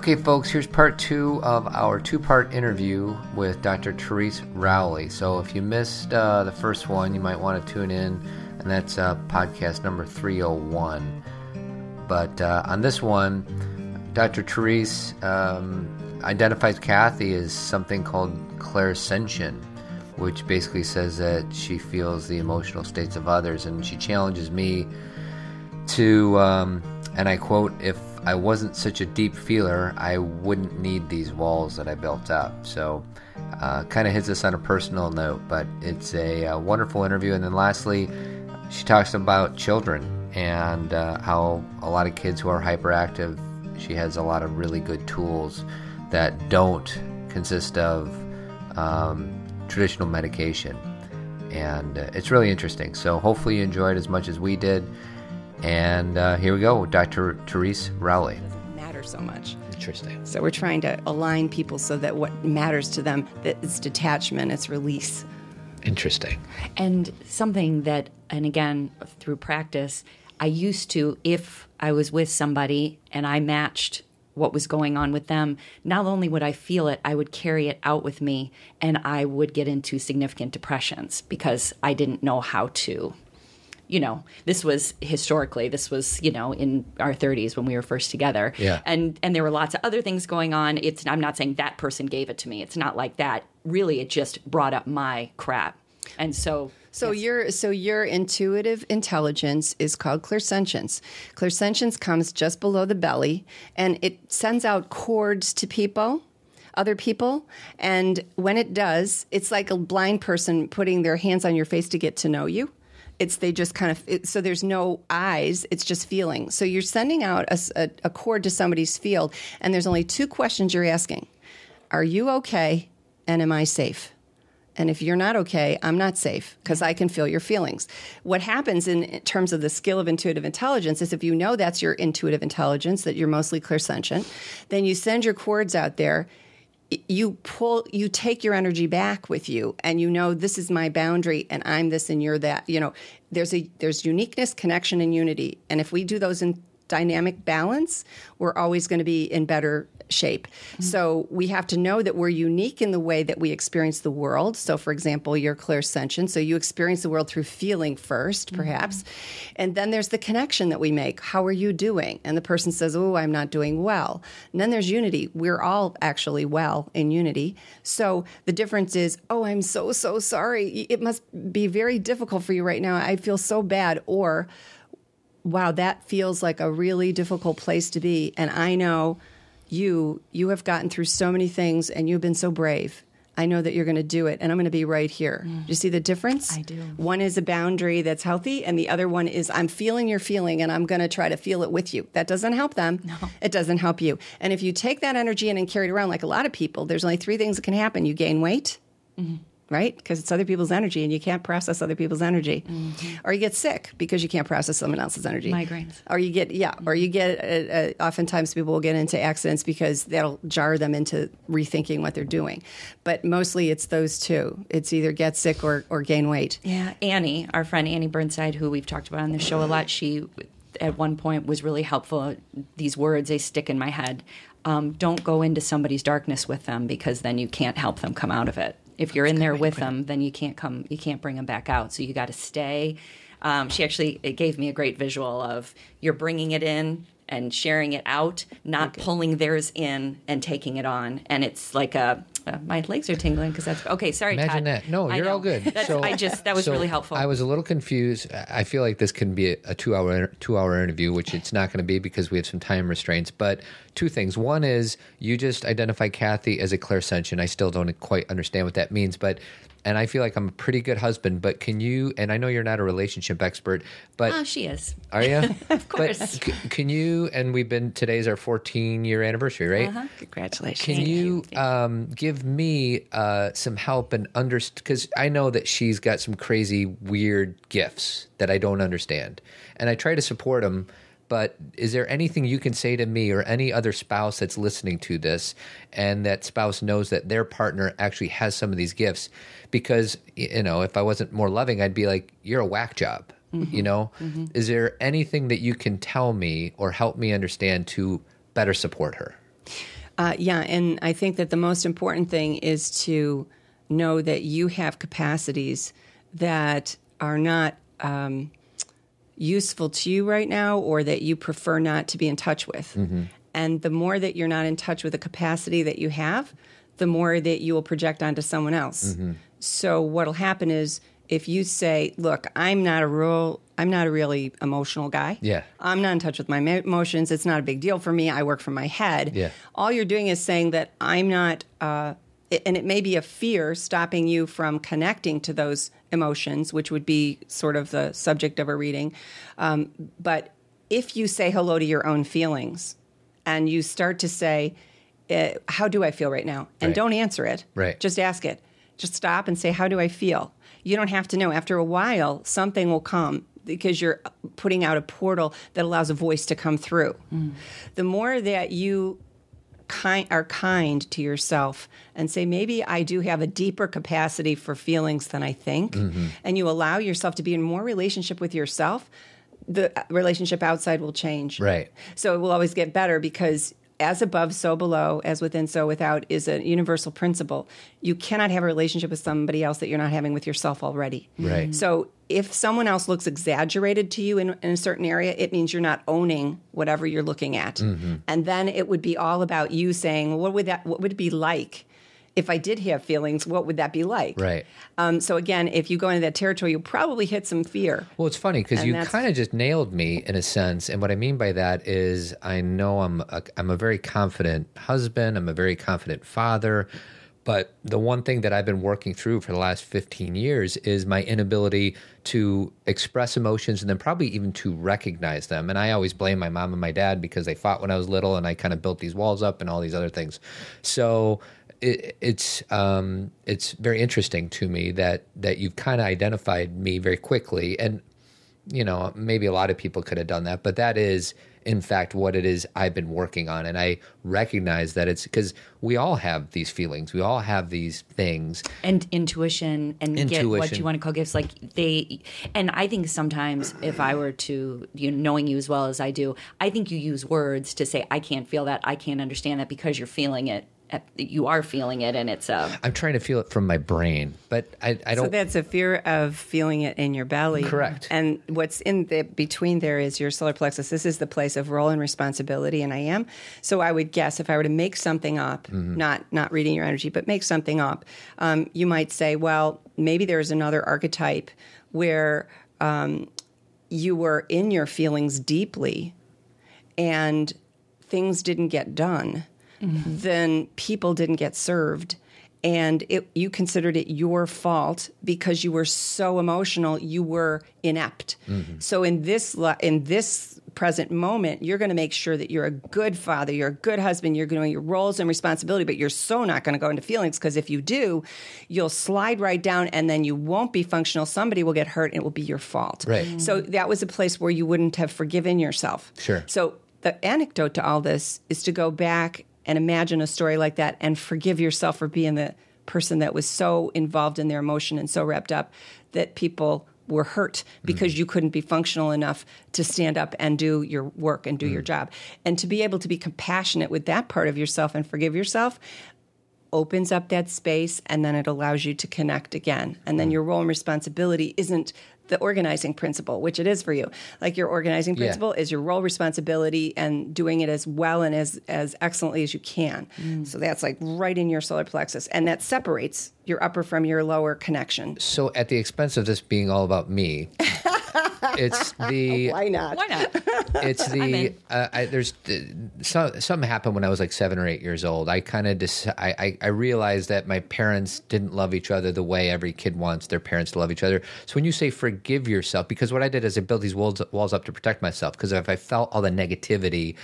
Okay, folks, here's part two of our two part interview with Dr. Therese Rowley. So, if you missed uh, the first one, you might want to tune in, and that's uh, podcast number 301. But uh, on this one, Dr. Therese um, identifies Cathy as something called clairsentient, which basically says that she feels the emotional states of others, and she challenges me to, um, and I quote, if I wasn't such a deep feeler, I wouldn't need these walls that I built up. So, uh, kind of hits us on a personal note, but it's a, a, wonderful interview. And then lastly, she talks about children and uh, how a lot of kids who are hyperactive, she has a lot of really good tools that don't consist of um, traditional medication. And uh, it's really interesting. So, hopefully, you enjoyed as much as we did. And uh, here we go, Dr. Therese Rowley. It doesn't matter so much. Interesting. So we're trying to align people so that what matters to them that it's detachment, it's release. Interesting. And something that, and again through practice, I used to if I was with somebody and I matched what was going on with them, not only would I feel it, I would carry it out with me and I would get into significant depressions because I didn't know how to you know, this was historically, this was, you know, in our 30s when we were first together. Yeah. And and there were lots of other things going on. It's I'm not saying that person gave it to me. It's not like that. Really, it just brought up my crap. And so so yes. your so your intuitive intelligence is called clairsentience. Clairsentience comes just below the belly and it sends out cords to people other people. And when it does, it's like a blind person putting their hands on your face to get to know you it's they just kind of it, so there's no eyes it's just feeling. So you're sending out a, a, a cord to somebody's field and there's only two questions you're asking. Are you okay and am i safe? And if you're not okay, I'm not safe because I can feel your feelings. What happens in terms of the skill of intuitive intelligence is if you know that's your intuitive intelligence, that you're mostly clairsentient, then you send your cords out there you pull you take your energy back with you and you know this is my boundary and i'm this and you're that you know. There's a there's uniqueness connection and unity. And if we do those in dynamic balance we're always going to be in better shape. Mm-hmm. So we have to know that we're unique in the way that we experience the world. So, for example, you're clairsentient. So you experience the world through feeling first, mm-hmm. perhaps. Mm-hmm. And then there's the connection that we make. How are you doing? And the person says, Oh, I'm not doing well. And then there's unity. We're all actually well in unity. So the difference is, Oh, I'm so, so sorry. It must be very difficult for you right now. I feel so bad. Or, wow, that feels like a really difficult place to be. And I know you you have gotten through so many things and you've been so brave I know that you're going to do it, and I'm going to be right here. Mm. Do you see the difference? I do. One is a boundary that's healthy, and the other one is I'm feeling your feeling, and I'm going to try to feel it with you. That doesn't help them. No. It doesn't help you. And if you take that energy in and carry it around, like a lot of people, there's only three things that can happen: you gain weight. Mm-hmm right? Because it's other people's energy and you can't process other people's energy. Mm-hmm. Or you get sick because you can't process someone else's energy. Migraines. Or you get, yeah, or you get, uh, uh, oftentimes people will get into accidents because that'll jar them into rethinking what they're doing. But mostly it's those two. It's either get sick or, or gain weight. Yeah. Annie, our friend Annie Burnside, who we've talked about on the show a lot, she at one point was really helpful. These words, they stick in my head. Um, don't go into somebody's darkness with them because then you can't help them come out of it if you're That's in there with them, then you can't come, you can't bring them back out. So you got to stay. Um, she actually it gave me a great visual of you're bringing it in and sharing it out, not okay. pulling theirs in and taking it on. And it's like a uh, my legs are tingling because that's okay. Sorry, imagine Todd. that. No, you're all good. so I just that was so really helpful. I was a little confused. I feel like this can be a, a two hour two hour interview, which it's not going to be because we have some time restraints. But two things. One is you just identify Cathy as a clairsentient. I still don't quite understand what that means, but and I feel like I'm a pretty good husband. But can you? And I know you're not a relationship expert, but oh, she is. Are you? of course. C- can you? And we've been today's our 14 year anniversary, right? Uh-huh. Congratulations. Can you, you. Um, give me uh, some help and understand? Because I know that she's got some crazy, weird gifts that I don't understand, and I try to support them but is there anything you can say to me or any other spouse that's listening to this and that spouse knows that their partner actually has some of these gifts because you know if i wasn't more loving i'd be like you're a whack job mm-hmm. you know mm-hmm. is there anything that you can tell me or help me understand to better support her Uh, yeah, and I think that the most important thing is to know that you have capacities that are not um, useful to you right now or that you prefer not to be in touch with. And the more that you're not in touch with the capacity that you have, the more that you will project onto someone else. So what'll happen is if you say, "Look, I'm not a real I'm not a really emotional guy. Yeah. I'm not in touch with my emotions. It's not a big deal for me. I work from my head." Yeah. All you're doing is saying that I'm not uh and it may be a fear stopping you from connecting to those emotions, which would be sort of the subject of a reading. Um, but if you say hello to your own feelings and you start to say, uh, How do I feel right now? And Right. don't answer it. Right. Just ask it. Just stop and say, How do I feel? You don't have to know. After a while, something will come because you're putting out a portal that allows a voice to come through. The more that you kind are kind to yourself and say maybe I do have a deeper capacity for feelings than I think. Mm-hmm. And you allow yourself to be in more relationship with yourself the uh, relationship outside will change. Right. so it will always get better because as above so below as within so without is a universal principle you cannot have a relationship with somebody else that you're not having with yourself already Right. so if someone else looks exaggerated to you in, in a certain area, it means you're not owning whatever you're looking at. Mm-hmm. And then it would be all about you saying, "What would that? What would it be like if I did have feelings? What would that be like?" Right. Um, so again, if you go into that territory, you'll probably hit some fear. Well, it's funny because you kind of just nailed me in a sense, and what I mean by that is I know I'm a, I'm a very confident husband, I'm a very confident father, but the one thing that I've been working through for the last 15 years is my inability to express emotions and then probably even to recognize them. And I always blame my mom and my dad because they fought when I was little, and I kind of built these walls up and all these other things. So it, it's um, it's very interesting to me that that you've kind of identified me very quickly, and you know maybe a lot of people could have done that, but that is in fact what it is I've been working on, and I recognize that it's because we all have these feelings, we all have these things. and intuition and get what you want to call gifts. Like they and i think sometimes if i were to you know, knowing you as well as i do i think you use words to say i can't feel that. I can't understand that because you're feeling it you are feeling it and it's a I'm trying to feel it from my brain, but I, I don't. So that's a fear of feeling it in your belly. Correct. And what's in the between there is your solar plexus. This is the place of role and responsibility, and I am. So I would guess if I were to make something up, not not reading your energy, but make something up, um, you might say, well, maybe there's another archetype where um, you were in your feelings deeply, and things didn't get done, then people didn't get served. And it, you considered it your fault because you were so emotional, you were inept. Mm-hmm. So in this in this present moment, you're going to make sure that you're a good father, you're a good husband, you're going to your roles and responsibility. But you're so not going to go into feelings because if you do, you'll slide right down, and then you won't be functional. Somebody will get hurt, and it will be your fault. Right. Mm. So that was a place where you wouldn't have forgiven yourself. Sure. So the anecdote to all this is to go back and imagine a story like that and forgive yourself for being the person that was so involved in their emotion and so wrapped up that people were hurt because mm-hmm. you couldn't be functional enough to stand up and do your work and do your mm. job. And to be able to be compassionate with that part of yourself and forgive yourself opens up that space and then it allows you to connect again. And then mm. your role and responsibility isn't the organizing principle, which it is for you. Like your organizing Yeah. principle is your role responsibility and doing it as well and as as excellently as you can. Mm. So that's like right in your solar plexus and that separates your upper from your lower connection. So at the expense of this being all about me, it's the Why not? why not it's the uh, I, there's uh, so, something happened when I was like seven or eight years old. I kind of dis- I, I I realized that my parents didn't love each other the way every kid wants their parents to love each other. So when you say forgive yourself, because what I did is I built these walls walls up to protect myself. Because if I felt all the negativity.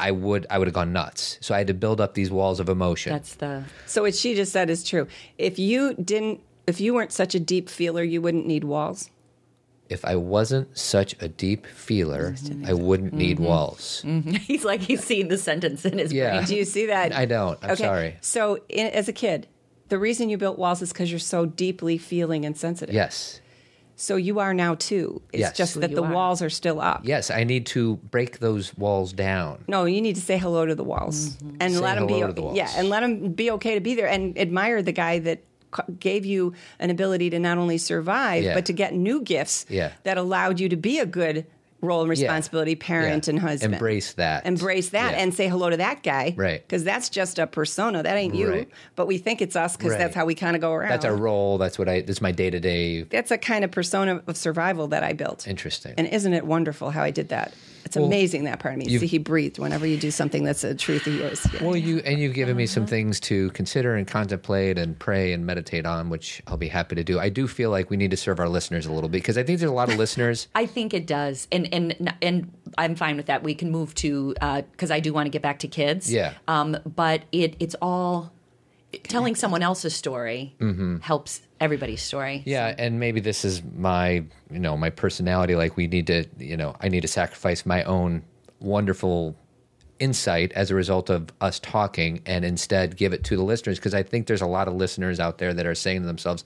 I would I would have gone nuts. So I had to build up these walls of emotion. that's the So what she just said is true. If you didn't if you weren't such a deep feeler, you wouldn't need walls. If I wasn't such a deep feeler, I wouldn't need mm-hmm. walls. Mm-hmm. he's like he's seeing the sentence in his Yeah. brain Do you see that? I don't. I'm sorry. So, in, as a kid, the reason you built walls is because you're so deeply feeling and sensitive. Yes. So you are now too. It's Yes. just that you the are. walls are still up. Yes, I need to break those walls down. No, you need to say hello to the walls mm-hmm. and Say let them be to the yeah, and let them be okay to be there and admire the guy that c- gave you an ability to not only survive Yeah. but to get new gifts Yeah. that allowed you to be a good role and responsibility parent Yeah. and husband. Embrace that. Embrace that Yeah. and say hello to that guy. Right. Because that's just a persona. That ain't you. Right. But we think it's us because Right. that's how we kind of go around. That's our role. That's what I. That's my day to day. That's a kind of persona of survival that I built. Interesting. And isn't it wonderful how I did that? It's Well, amazing that part of me. See, he breathed whenever you do something that's a truth of yours. Yeah. Well, you and you've given me Uh-huh. some things to consider and contemplate and pray and meditate on, which I'll be happy to do. I do feel like we need to serve our listeners a little bit because I think there's a lot of listeners. I think it does, and and and I'm fine with that. We can move to because I do want to get back to kids. Yeah. Um, but it it's all telling someone else's story helps everybody's story. Mm-hmm. Yeah, and maybe this is my, you know, my personality. Like we need to, you know, I need to sacrifice my own wonderful insight as a result of us talking and instead give it to the listeners because I think there's a lot of listeners out there that are saying to themselves,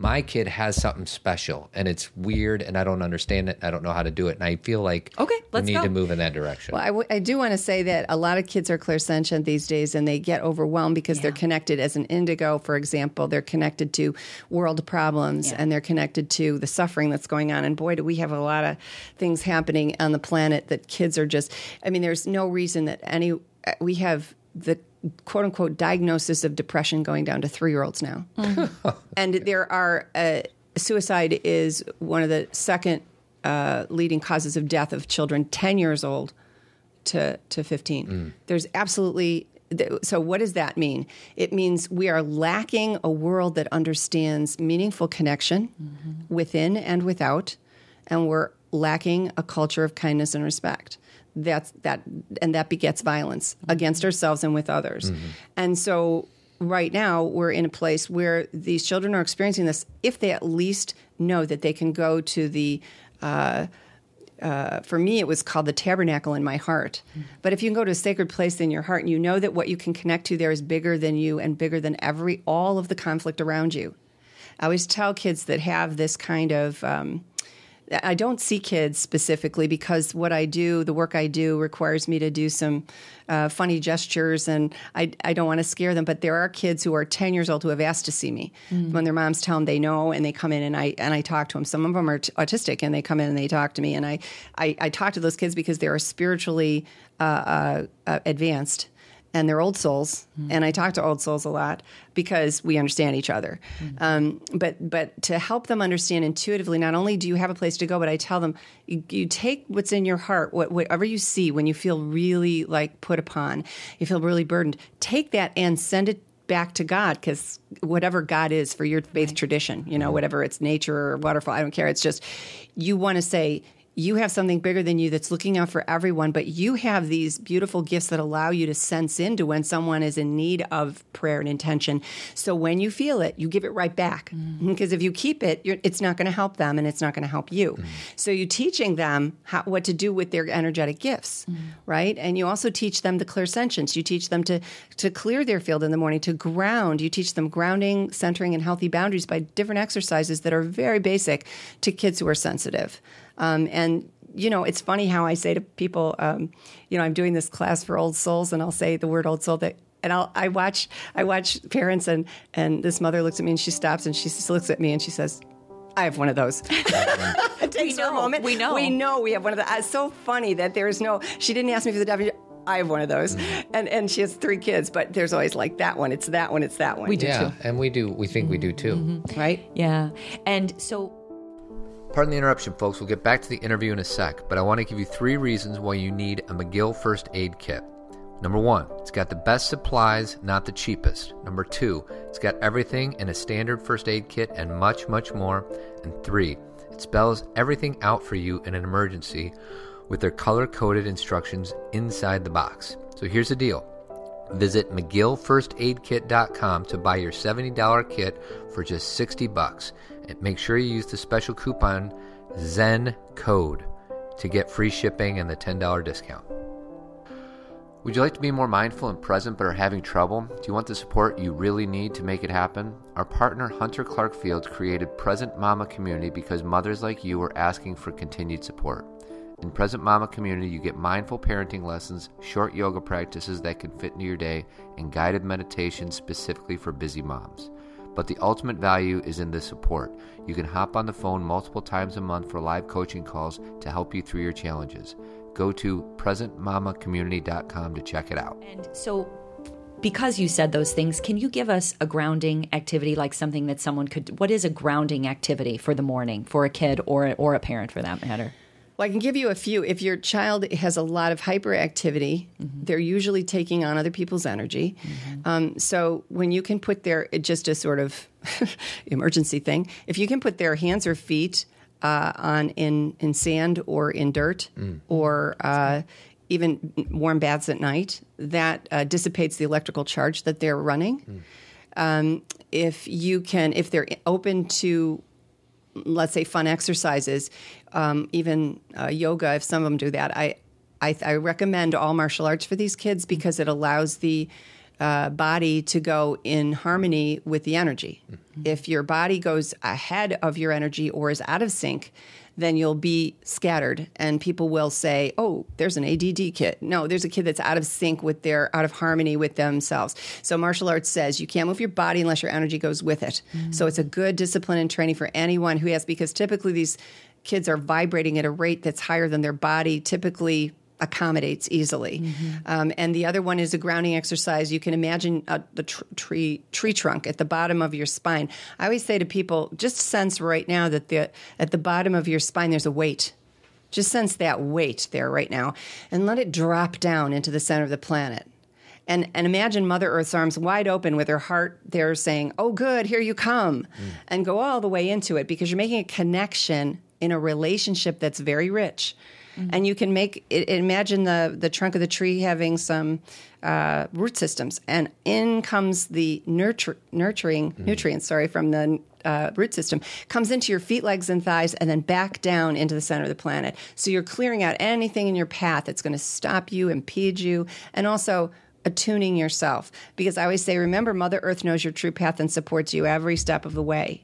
my kid has something special and it's weird and I don't understand it. I don't know how to do it. And I feel like Okay, let's we need go. to move in that direction. Well, I, w- I do want to say that a lot of kids are clairsentient these days and they get overwhelmed because they're connected, as an indigo, for example, they're connected to world problems Yeah. and they're connected to the suffering that's going on. And boy, do we have a lot of things happening on the planet that kids are just, I mean, there's no reason that any, uh, we have the quote unquote diagnosis of depression going down to three year olds now. and there are, uh, suicide is one of the second uh, leading causes of death of children 10 years old to to 15. There's absolutely so what does that mean? It means we are lacking a world that understands meaningful connection within and without and we're lacking a culture of kindness and respect. That's that and that begets violence mm-hmm. against ourselves and with others. Mm-hmm. And so right now we're in a place where these children are experiencing this if they at least know that they can go to the uh, uh, for me, it was called the tabernacle in my heart. Mm-hmm. But if you can go to a sacred place in your heart and you know that what you can connect to there is bigger than you and bigger than every all of the conflict around you. I always tell kids that have this kind of. Um, I don't see kids specifically because what I do, the work I do, requires me to do some uh, funny gestures, and I, I don't want to scare them. But there are kids who are ten years old who have asked to see me when their moms tell them they know, and they come in and I and I talk to them. Some of them are t- autistic, and they come in and they talk to me, and I I, I talk to those kids because they are spiritually uh, uh, uh, advanced and they're old souls and i talk to old souls a lot because we understand each other. Um, but but to help them understand intuitively not only do you have a place to go but i tell them you, you take what's in your heart what, whatever you see when you feel really like put upon you feel really burdened take that and send it back to God because whatever God is for your faith tradition, you know, whatever it's nature or waterfall, I don't care. It's just you want to say, you have something bigger than you that's looking out for everyone, but you have these beautiful gifts that allow you to sense into when someone is in need of prayer and intention. So when you feel it, you give it right back. Mm. Because if you keep it, you're, it's not going to help them and it's not going to help you. Mm. So you're teaching them how, what to do with their energetic gifts, mm. right? And you also teach them the clairsentience. You teach them to, to clear their field in the morning, to ground. You teach them grounding, centering, and healthy boundaries by different exercises that are very basic to kids who are sensitive. Um, and you know, it's funny how I say to people, um, you know, I'm doing this class for old souls, and I'll say the word old soul that. And I'll, I watch, I watch parents, and and this mother looks at me, and she stops, and she just looks at me, and she says, "I have one of those." it takes her a moment. we know. We know we have one of the. It's so funny that there's no. She didn't ask me for the definition. I have one of those, and and she has three kids, but there's always like that one. It's that one. It's that one. We do yeah, too. and we do. We think we do too. right. Yeah. And so Pardon the interruption, folks. We'll get back to the interview in a sec, but I want to give you three reasons why you need a McGill First Aid Kit. Number one, it's got the best supplies, not the cheapest. Number two, it's got everything in a standard first aid kit and much, much more. And three, it spells everything out for you in an emergency with their color coded instructions inside the box. So here's the deal. Visit McGillFirstAidKit.com to buy your $70 kit for just 60 bucks. Make sure you use the special coupon Zen Code to get free shipping and the $10 discount. Would you like to be more mindful and present but are having trouble? Do you want the support you really need to make it happen? Our partner Hunter Clarke-Fields created Present Mama Community because mothers like you are asking for continued support. In Present Mama Community, you get mindful parenting lessons, short yoga practices that can fit into your day, and guided meditation specifically for busy moms. But the ultimate value is in the support. You can hop on the phone multiple times a month for live coaching calls to help you through your challenges. Go to presentmamacommunity.com to check it out. And so, because you said those things, can you give us a grounding activity, like something that someone could? What is a grounding activity for the morning for a kid or or a parent for that matter? Well, I can give you a few. If your child has a lot of hyperactivity, mm-hmm. they're usually taking on other people's energy. Mm-hmm. Um, so when you can put their just a sort of emergency thing, if you can put their hands or feet uh, on in in sand or in dirt mm. or uh, even warm baths at night, that uh, dissipates the electrical charge that they're running. Mm. Um, if you can, if they're open to let's say fun exercises, um, even uh, yoga, if some of them do that, I, I, I, recommend all martial arts for these kids because it allows the uh, body to go in harmony with the energy. Mm-hmm. If your body goes ahead of your energy or is out of sync, then you'll be scattered and people will say, oh, there's an ADD kid. No, there's a kid that's out of sync with their, out of harmony with themselves. So martial arts says you can't move your body unless your energy goes with it. Mm-hmm. So it's a good discipline and training for anyone who has, because typically these kids are vibrating at a rate that's higher than their body typically accommodates easily. Mm-hmm. Um, and the other one is a grounding exercise. You can imagine uh, the tr- tree tree trunk at the bottom of your spine. I always say to people, just sense right now that the at the bottom of your spine there's a weight. Just sense that weight there right now, and let it drop down into the center of the planet. And, and imagine Mother Earth's arms wide open with her heart there saying, Oh, good, here you come. Mm. And go all the way into it because you're making a connection in a relationship that's very rich Mm-hmm. And you can make it, imagine the the trunk of the tree having some uh, root systems, and in comes the nurture, nurturing mm-hmm. nutrients. Sorry, from the uh, root system comes into your feet, legs, and thighs, and then back down into the center of the planet. So you're clearing out anything in your path that's going to stop you, impede you, and also attuning yourself. Because I always say, remember, Mother Earth knows your true path and supports you every step of the way.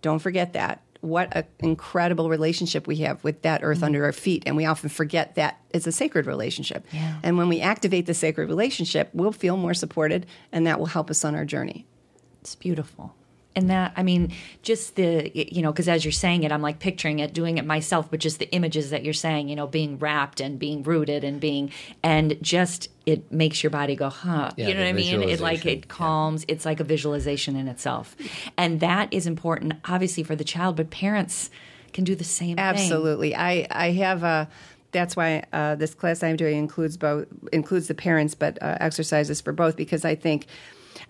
Don't forget that what an incredible relationship we have with that earth mm-hmm. under our feet. And we often forget that it's a sacred relationship. Yeah. And when we activate the sacred relationship, we'll feel more supported, and that will help us on our journey. It's beautiful and that i mean just the you know because as you're saying it i'm like picturing it doing it myself but just the images that you're saying you know being wrapped and being rooted and being and just it makes your body go huh yeah, you know what i mean it like it calms yeah. it's like a visualization in itself and that is important obviously for the child but parents can do the same absolutely thing. i i have a that's why uh, this class I'm doing includes both includes the parents, but uh, exercises for both because I think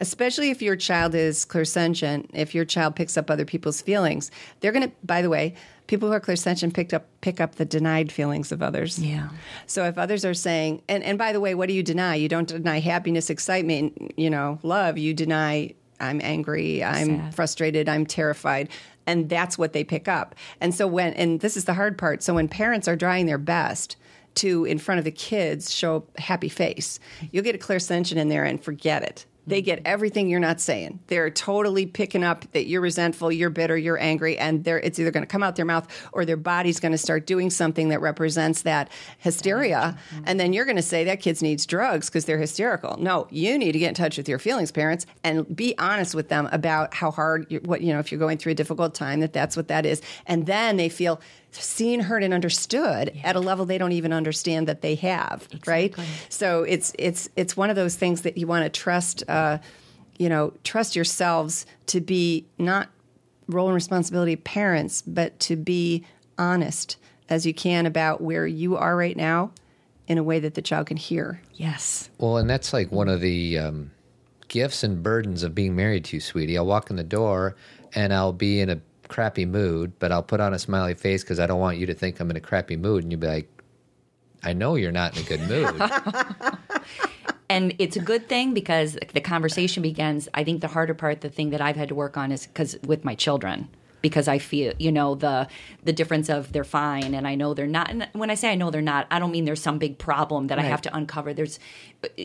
especially if your child is clairsentient, if your child picks up other people's feelings, they're going to, by the way, people who are clairsentient pick up pick up the denied feelings of others. Yeah. So if others are saying, and and by the way, what do you deny? You don't deny happiness, excitement, you know, love. You deny I'm angry, I'm Sad. frustrated, I'm terrified. And that's what they pick up. And so when and this is the hard part. So when parents are trying their best to in front of the kids show a happy face, you'll get a clairsentient in there and forget it. They get mm-hmm. everything you're not saying. They're totally picking up that you're resentful, you're bitter, you're angry, and they're, it's either going to come out their mouth or their body's going to start doing something that represents that hysteria. Mm-hmm. And then you're going to say that kid needs drugs because they're hysterical. No, you need to get in touch with your feelings, parents, and be honest with them about how hard, you, what you know, if you're going through a difficult time, that that's what that is. And then they feel seen, heard, and understood yeah. at a level they don't even understand that they have. Exactly. Right. So it's it's it's one of those things that you want to trust. Uh, you know, trust yourselves to be not role and responsibility parents, but to be honest as you can about where you are right now in a way that the child can hear. Yes. Well, and that's like one of the um, gifts and burdens of being married to you, sweetie. I'll walk in the door and I'll be in a crappy mood, but I'll put on a smiley face because I don't want you to think I'm in a crappy mood. And you'll be like, I know you're not in a good mood. and it's a good thing because the conversation begins. I think the harder part, the thing that I've had to work on is because with my children, because I feel, you know, the the difference of they're fine and I know they're not. And when I say I know they're not, I don't mean there's some big problem that I have to uncover. There's,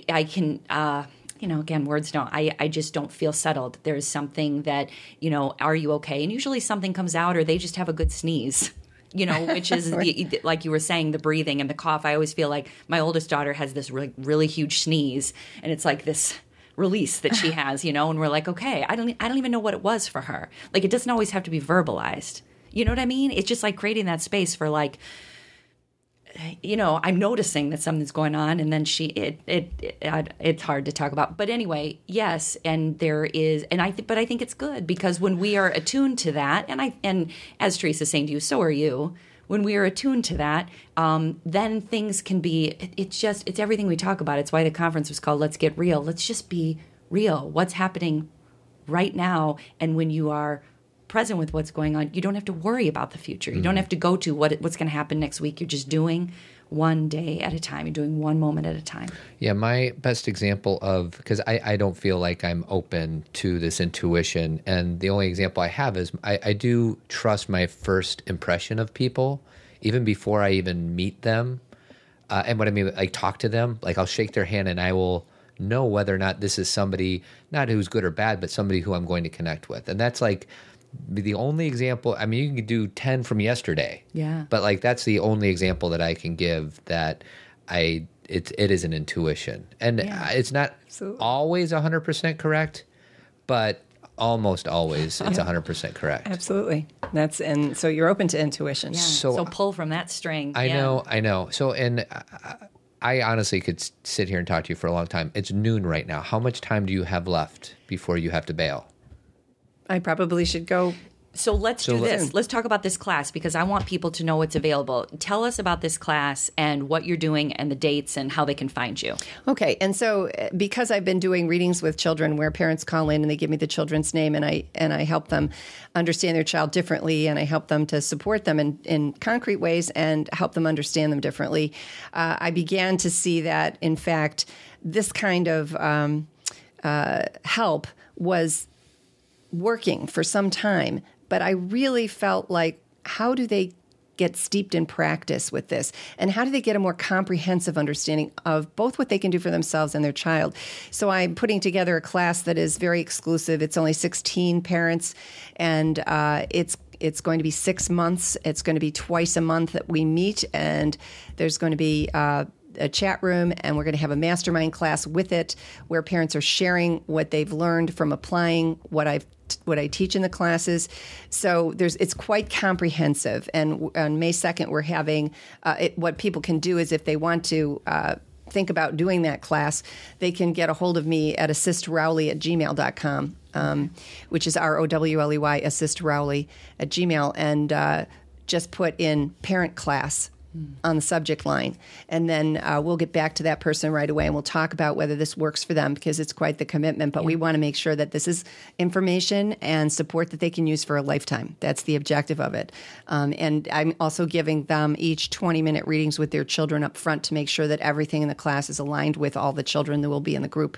I can. uh you know, again, words don't. I, I just don't feel settled. There's something that, you know, are you okay? And usually something comes out, or they just have a good sneeze you know, which is the, like you were saying, the breathing and the cough. I always feel like my oldest daughter has this really, really huge sneeze, and it's like this release that she has, you know, and we're like, okay, I don't, I don't even know what it was for her. Like, it doesn't always have to be verbalized. You know what I mean? It's just like creating that space for like, you know, I'm noticing that something's going on, and then she, it, it, it it's hard to talk about. But anyway, yes, and there is, and I, th- but I think it's good because when we are attuned to that, and I, and as Teresa's saying to you, so are you. When we are attuned to that, um, then things can be. It, it's just, it's everything we talk about. It's why the conference was called "Let's Get Real." Let's just be real. What's happening right now, and when you are present with what's going on. You don't have to worry about the future. You don't have to go to what what's going to happen next week. You're just doing one day at a time. You're doing one moment at a time. Yeah, my best example of because I, I don't feel like I'm open to this intuition, and the only example I have is I, I do trust my first impression of people, even before I even meet them. Uh, and what I mean, like talk to them, like I'll shake their hand and I will know whether or not this is somebody not who's good or bad, but somebody who I'm going to connect with, and that's like the only example i mean you can do 10 from yesterday Yeah. but like that's the only example that i can give that i it, it is an intuition and Yeah. it's not Absolutely. always 100% correct but almost always it's 100% correct Absolutely. That's and so you're open to intuition. Yeah. So- So, pull from that string. i Yeah. know i know so and I, I honestly could sit here and talk to you for a long time it's noon right now how much time do you have left before you have to bail I probably should go. So let's do let- this. Let's talk about this class because I want people to know what's available. Tell us about this class and what you're doing and the dates and how they can find you. Okay, and so uh, because I've been doing readings with children where parents call in and they give me the children's name and I and I help them understand their child differently and I help them to support them in, in concrete ways and help them understand them differently. Uh, I began to see that in fact this kind of um, uh, help was working for some time, but I really felt like, how do they get steeped in practice with this? And how do they get a more comprehensive understanding of both what they can do for themselves and their child? So I'm putting together a class that is very exclusive. It's only 16 parents, and uh, it's it's going to be six months. It's going to be twice a month that we meet, and there's going to be uh, a chat room, and we're going to have a mastermind class with it, where parents are sharing what they've learned from applying what I've what I teach in the classes. So there's it's quite comprehensive. And on May second, we're having uh, it, what people can do is if they want to. Uh, think about doing that class, they can get a hold of me at assistrowley at gmail.com, um, which is R O W L E Y, assist Rowley at gmail, and uh, just put in parent class on the subject line. And then uh, we'll get back to that person right away and we'll talk about whether this works for them because it's quite the commitment. But we want to make sure that this is information and support that they can use for a lifetime. That's the objective of it. Um, and I'm also giving them each 20 minute readings with their children up front to make sure that everything in the class is aligned with all the children that will be in the group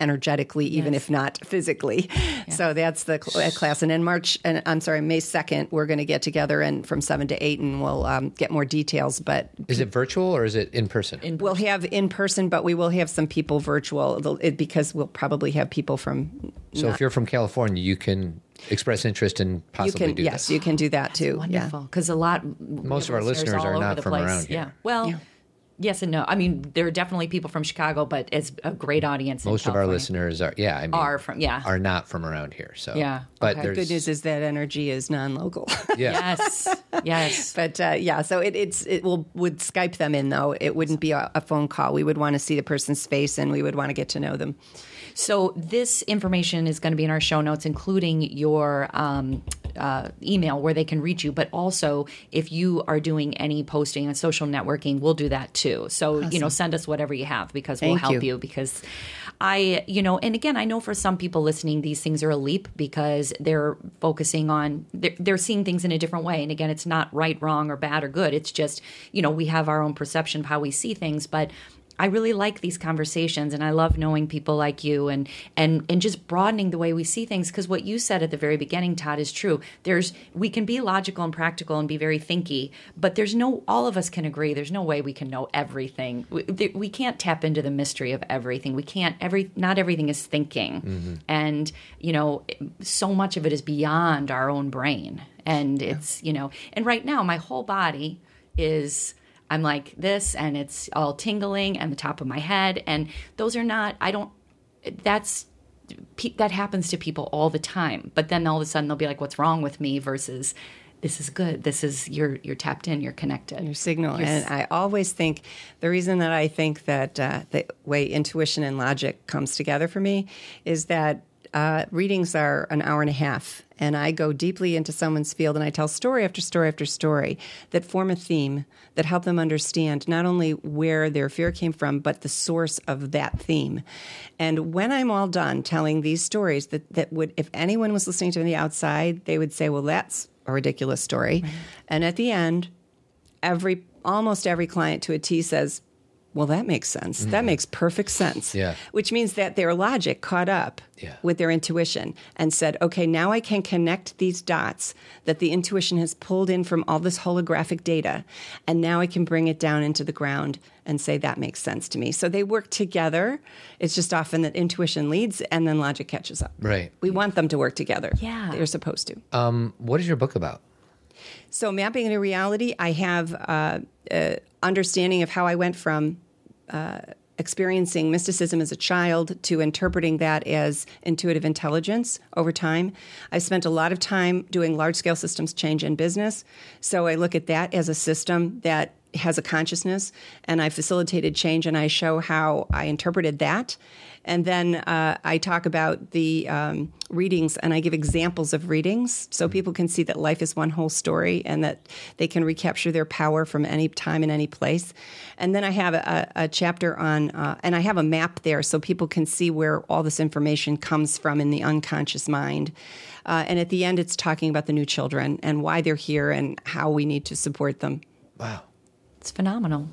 energetically, even Yes. if not physically. So that's the cl- uh, class. And in March, and I'm sorry, May 2nd, we're going to get together and from 7 to 8 and we'll um, get more details. But is it virtual or is it in person we'll have in person, but we will have some people virtual It'll- because we'll probably have people from. So if you're from California, you can express interest and You possibly can, do yes, this. you can do that too. Wonderful. Because a lot. Most of our listeners are not from around here. Yeah. Well, yes and no. I mean, there are definitely people from Chicago, but it's a great audience. in Most of our listeners are, yeah, I mean, Are from- yeah. are not from around here. So Yeah, but okay. there's Good news is that energy is non-local. yeah, Yes. Yes. But uh, yeah, so it, it's it will would Skype them in though. It wouldn't be a, a phone call. We would want to see the person's face and we would want to get to know them. So this information is going to be in our show notes, including your um, uh, email where they can reach you. But also, if you are doing any posting on social networking, we'll do that too. So you know, send us whatever you have because we'll help you. you. Because I, you know, and again, I know for some people listening, these things are a leap because they're focusing on they're, they're seeing things in a different way. And again, it's not right, wrong, or bad or good. It's just you know we have our own perception of how we see things, but I really like these conversations and I love knowing people like you and and and just broadening the way we see things because what you said at the very beginning Todd is true. There's we can be logical and practical and be very thinky, but there's no all of us can agree there's no way we can know everything. We, we can't tap into the mystery of everything. We can't every not everything is thinking. Mm-hmm. And you know, so much of it is beyond our own brain. And it's, you know, and right now my whole body is I'm like this and it's all tingling and the top of my head. And those are not, I don't, that's, that happens to people all the time. But then all of a sudden they'll be like, what's wrong with me versus, this is good. This is you're you're tapped in. You're connected. Your signal. And I always think the reason that I think that uh, the way intuition and logic comes together for me is that uh, readings are an hour and a half, and I go deeply into someone's field and I tell story after story after story that form a theme that help them understand not only where their fear came from, but the source of that theme. And when I'm all done telling these stories, that, that would, if anyone was listening to me outside, they would say, well, that's a ridiculous story. Right. And at the end, every almost every client to a T says, well, that makes sense. Mm-hmm. That makes perfect sense. Yeah. Which means that their logic caught up yeah. with their intuition and said, okay, now I can connect these dots that the intuition has pulled in from all this holographic data. And now I can bring it down into the ground and say, that makes sense to me. So they work together. It's just often that intuition leads and then logic catches up. Right. We want them to work together. Yeah. They're supposed to. Um, what is your book about? So, mapping into reality, I have uh, uh, understanding of how I went from uh, experiencing mysticism as a child to interpreting that as intuitive intelligence over time. I spent a lot of time doing large scale systems change in business. So I look at that as a system that has a consciousness, and I facilitated change and I show how I interpreted that. And then uh, I talk about the um, readings and I give examples of readings so people can see that life is one whole story and that they can recapture their power from any time and any place. And then I have a, a chapter on, uh, and I have a map there so people can see where all this information comes from in the unconscious mind. Uh, and at the end, it's talking about the new children and why they're here and how we need to support them. Wow. It's phenomenal.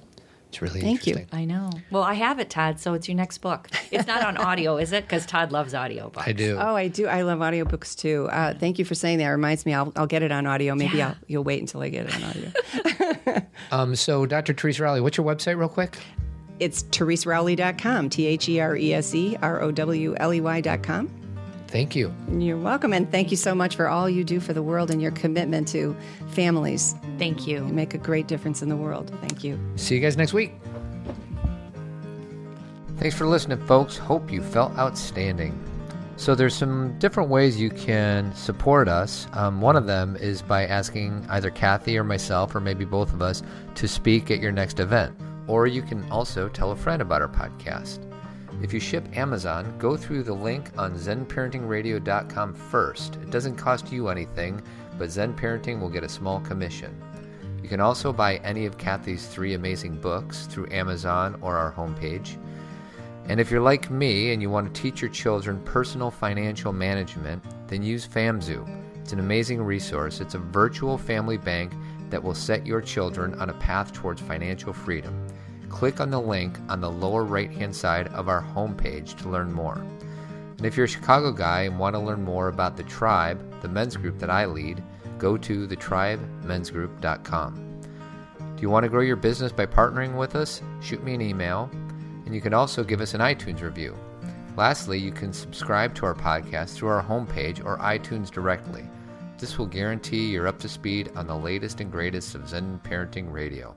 It's really Thank you. I know. Well, I have it, Todd. So it's your next book. It's not on audio, is it? Because Todd loves audio books. I do. Oh, I do. I love audiobooks too. Uh, thank you for saying that. It reminds me, I'll, I'll get it on audio. Maybe yeah. I'll, you'll wait until I get it on audio. um, so, Dr. Teresa Rowley, what's your website, real quick? It's thereserowley.com. T H E R E S E R O W L E Y.com. Thank you. You're welcome. And thank you so much for all you do for the world and your commitment to families. Thank you. You make a great difference in the world. Thank you. See you guys next week. Thanks for listening, folks. Hope you felt outstanding. So, there's some different ways you can support us. Um, one of them is by asking either Cathy or myself, or maybe both of us, to speak at your next event. Or you can also tell a friend about our podcast. If you ship Amazon, go through the link on ZenParentingRadio.com first. It doesn't cost you anything, but Zen Parenting will get a small commission. You can also buy any of Cathy's three amazing books through Amazon or our homepage. And if you're like me and you want to teach your children personal financial management, then use FamZoo. It's an amazing resource. It's a virtual family bank that will set your children on a path towards financial freedom click on the link on the lower right hand side of our homepage to learn more. And if you're a Chicago guy and want to learn more about the tribe, the men's group that I lead, go to thetribemensgroup.com. Do you want to grow your business by partnering with us? Shoot me an email, and you can also give us an iTunes review. Lastly, you can subscribe to our podcast through our homepage or iTunes directly. This will guarantee you're up to speed on the latest and greatest of Zen Parenting Radio.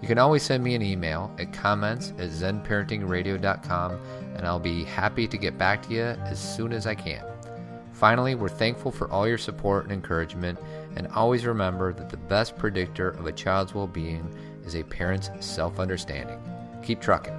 You can always send me an email at comments at zenparentingradio.com and I'll be happy to get back to you as soon as I can. Finally, we're thankful for all your support and encouragement, and always remember that the best predictor of a child's well being is a parent's self understanding. Keep trucking.